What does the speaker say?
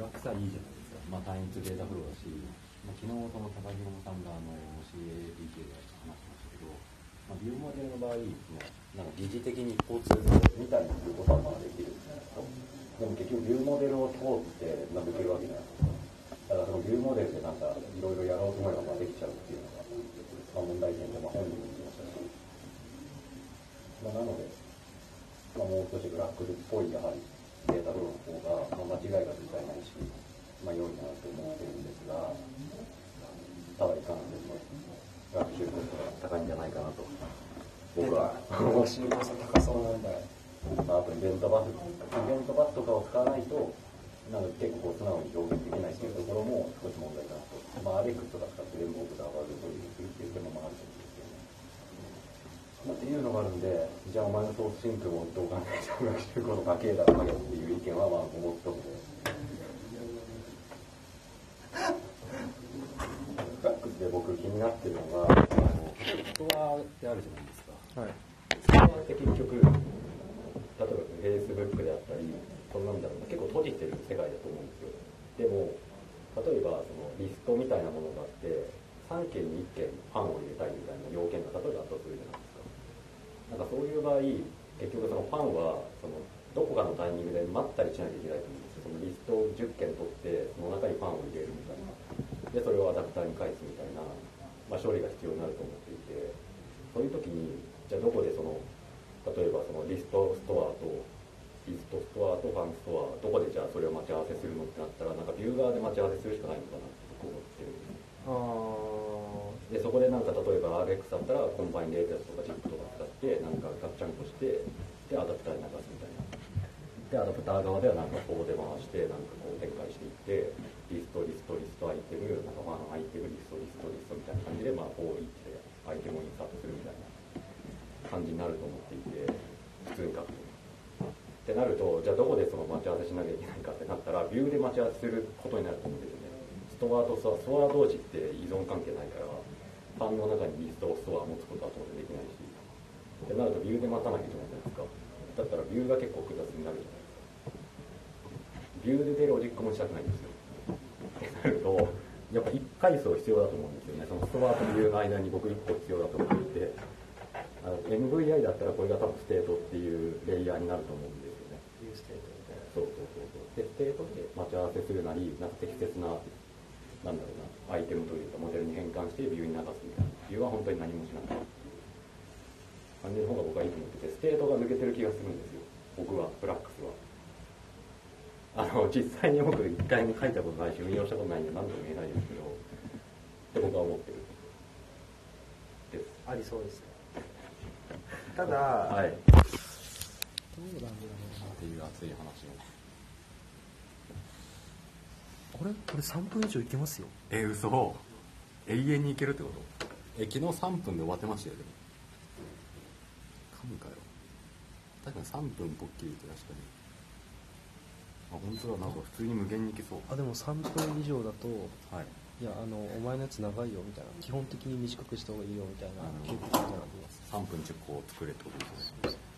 フラックスはいいじゃないですか。まあ単一データフローだし、まあ、昨日その高木さんがあの CAPK で話してましたけど、まあ、ビューモデルの場合、なんか疑似的に一方通みたいにすることはまあできるんですけど、でも結局ビューモデルを通って抜けるわけじゃないですか。だからそのビューモデルでなんかいろいろやろうと思えばまあできちゃうっていうのが、まあ、問題点で、まあ、本人も言ってましたし、まあ、なので、まあ、もう少しブラックルっぽいやはりデータフローの方が、まあ、間違いが絶対ないし、まあ、良いなと思ってるんですが、ただいかんでも学習コストが高いんじゃないかなと、僕は。学習コスト高そうなんだ。まあ、あとイベントバス、イベントバスとかを使わないと、なんか結構素直に表現できないっていうところも少し問題かなと。まあ、アレックスとか使って連合とかワールドにするっていう手もまああると思うんです。っていうのがあるんで、じゃあお前のソースシンクもどう考えても学習コスト高えだろ、かけっていう意見はまあ思っとるんで。フラックスで僕気になってるのが、あのソフトワーってあるじゃないですか。はい。それって結局、例えば Facebook であったり、そんなんだろうな、結構閉じてる世界だと思うんですよ。でも、例えばそのリストみたいなものがあって、3件に1件ファンを入れたいみたいな要件が例えばあったとするじゃないですか。場合、結局そのファンは、そのどこかのタイミングで待ったりしなきゃいけないと思うんですよ。そのリストを10件取って、その中にファンを入れるみたいな。で、それをアダプターに返すみたいな、まあ、処理が必要になると思っていて、そういう時に、じゃあどこでその、例えばそのリストストアと、リストストアとファンストア、どこでじゃあそれを待ち合わせするのってなったら、なんかビュー側で待ち合わせするしかないのかなって僕思ってるで、そこでなんか例えば RX だったら combineLatest とか ZIP とかて、なんかガッチャンコして、で、アダプターに流すみたいな。で、アダプター側ではなんかこうで回して、なんかこう展開していって、リスト、リスト、リスト、アイテム、なんかファンアイテム、リスト、リスト、リストみたいな感じで、まあ、こういってアイテムをインサートするみたいな感じになると思っていて、普通に書く。ってなると、じゃあどこでその待ち合わせしなきゃいけないかってなったら、ビューで待ち合わせすることになると思うんですよね。ストアとストア、ストア同士って依存関係ないから、ファンの中にリストを、ストア持つことは当然できないし、ってなるとビューで待たなきゃいけないじゃないですか。だったらビューが結構複雑になるじゃないですか。ビューでロジックもしたくないんですよ。ってなると、やっぱ一階層必要だと思うんですよね。そのストアとビューの間に僕一個必要だと思っていて、あの MVI だったらこれが多分 state っていうレイヤーになると思うんですよね。state みたいな。そうそうそうそう。で、 state で待ち合わせするなり、なんか適切な、なんだろうな、アイテムというかモデルに変換してビューに流すみたいな。ビューは本当に何もしなくて。感じの方が僕はいいと思ってて、 state が抜けてる気がするんですよ。僕は、 Flux は。あの、実際に僕一回も書いたことないし、運用したことないんで何とも言えないですけど、って僕は思ってる。です。ありそうですね。ただ、はい。っどうなんだろうな。ていう熱い話を。これ、これ3分以上いけますよ。え、嘘永遠にいけるってこと？え、昨日3分で終わってましたよ、でも。噛むかよ。確かに3分ポッキリって確かに。あ、本当だ、なんか普通に無限にいけそう。あ、でも3分以上だと、はい。いや、あの、お前のやつ長いよみたいな、基本的に短くした方がいいよみたいな傾向があります。3分10個作れってことですね。